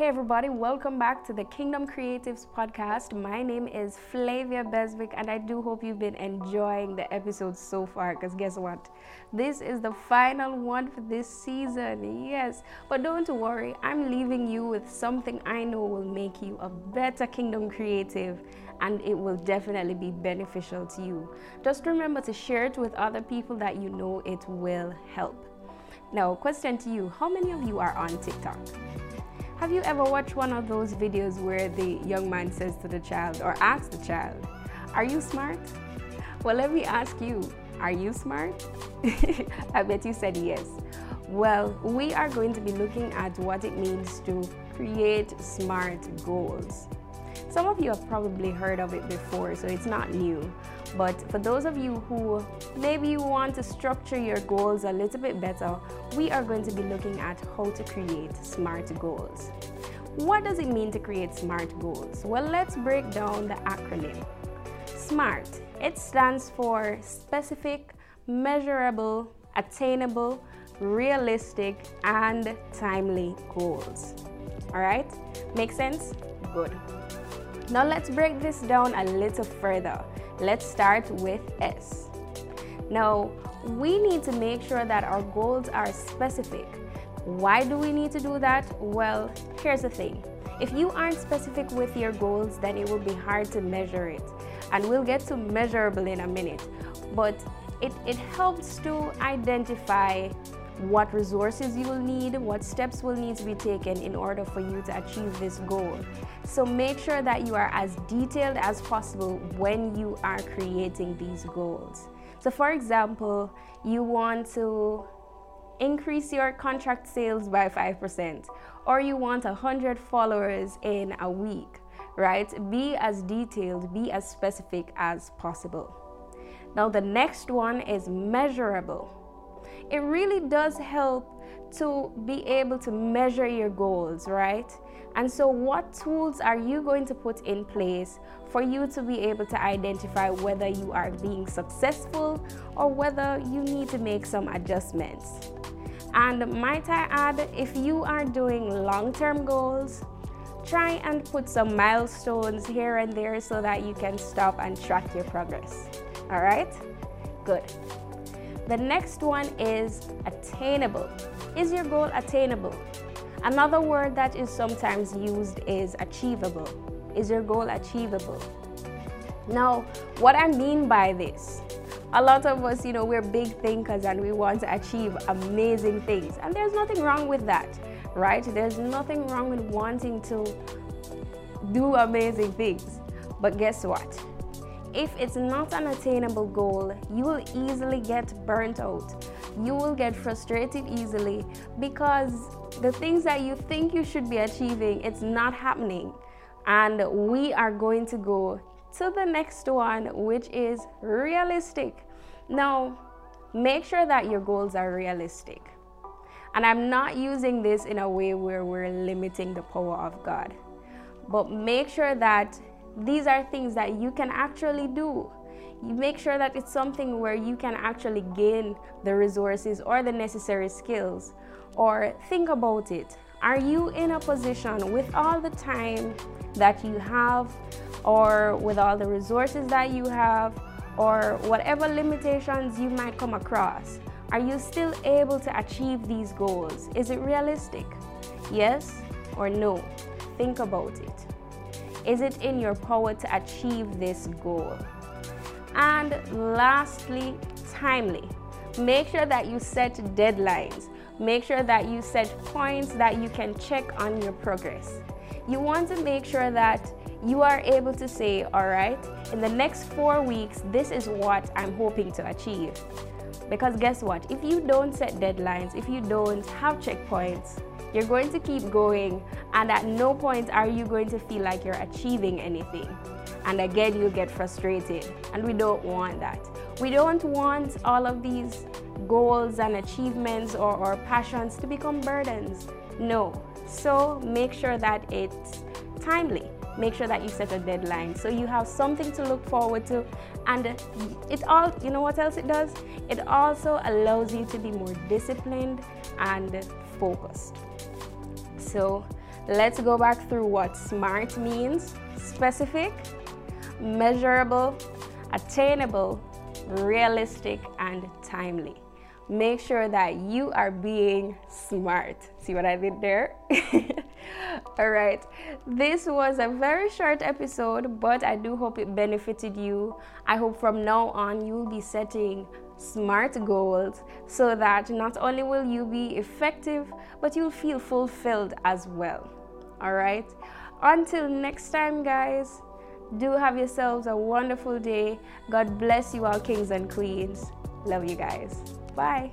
Hey, everybody, welcome back to the Kingdom Creatives podcast. My name is Flavia Beswick, and I do hope you've been enjoying the episodes so far. Because guess what? This is the final one for this season. Yes, but don't worry, I'm leaving you with something I know will make you a better Kingdom Creative and it will definitely be beneficial to you. Just remember to share it with other people that you know it will help. Now, question to you How many of you are on TikTok? Have you ever watched one of those videos where the young man says to the child or asks the child, Are you smart? Well, let me ask you, are you smart? I bet you said yes. Well, we are going to be looking at what it means to create smart goals. Some of you have probably heard of it before, so it's not new. But for those of you who maybe you want to structure your goals a little bit better, we are going to be looking at how to create SMART goals. What does it mean to create SMART goals? Well, let's break down the acronym. SMART, it stands for specific, measurable, attainable, realistic, and timely goals. All right? Make sense? Good. Now let's break this down a little further. Let's start with S. Now, we need to make sure that our goals are specific. Why do we need to do that? Well, here's the thing. If you aren't specific with your goals, then it will be hard to measure it. And we'll get to measurable in a minute. But it, it helps to identify what resources you will need, what steps will need to be taken in order for you to achieve this goal. So make sure that you are as detailed as possible when you are creating these goals. So, for example, you want to increase your contract sales by 5%, or you want 100 followers in a week, right? Be as detailed, be as specific as possible. Now, the next one is measurable it really does help to be able to measure your goals, right? And so, what tools are you going to put in place for you to be able to identify whether you are being successful or whether you need to make some adjustments? And might I add, if you are doing long term goals, try and put some milestones here and there so that you can stop and track your progress. All right? Good. The next one is attainable. Is your goal attainable? Another word that is sometimes used is achievable. Is your goal achievable? Now, what I mean by this, a lot of us, you know, we're big thinkers and we want to achieve amazing things. And there's nothing wrong with that, right? There's nothing wrong with wanting to do amazing things. But guess what? If it's not an attainable goal, you will easily get burnt out. You will get frustrated easily because the things that you think you should be achieving, it's not happening. And we are going to go to the next one, which is realistic. Now, make sure that your goals are realistic. And I'm not using this in a way where we're limiting the power of God, but make sure that these are things that you can actually do. You make sure that it's something where you can actually gain the resources or the necessary skills. Or think about it. Are you in a position with all the time that you have, or with all the resources that you have, or whatever limitations you might come across? Are you still able to achieve these goals? Is it realistic? Yes or no? Think about it. Is it in your power to achieve this goal? And lastly, timely. Make sure that you set deadlines. Make sure that you set points that you can check on your progress. You want to make sure that you are able to say, all right, in the next four weeks, this is what I'm hoping to achieve. Because guess what? If you don't set deadlines, if you don't have checkpoints, you're going to keep going, and at no point are you going to feel like you're achieving anything. And again, you get frustrated, and we don't want that. We don't want all of these goals and achievements or, or passions to become burdens. No. So make sure that it's timely. Make sure that you set a deadline so you have something to look forward to. And it all, you know what else it does? It also allows you to be more disciplined and focused. So let's go back through what SMART means specific, measurable, attainable, realistic, and timely. Make sure that you are being smart. See what I did there? All right. This was a very short episode, but I do hope it benefited you. I hope from now on you'll be setting smart goals so that not only will you be effective, but you'll feel fulfilled as well. All right. Until next time, guys, do have yourselves a wonderful day. God bless you all, kings and queens. Love you guys. Bye.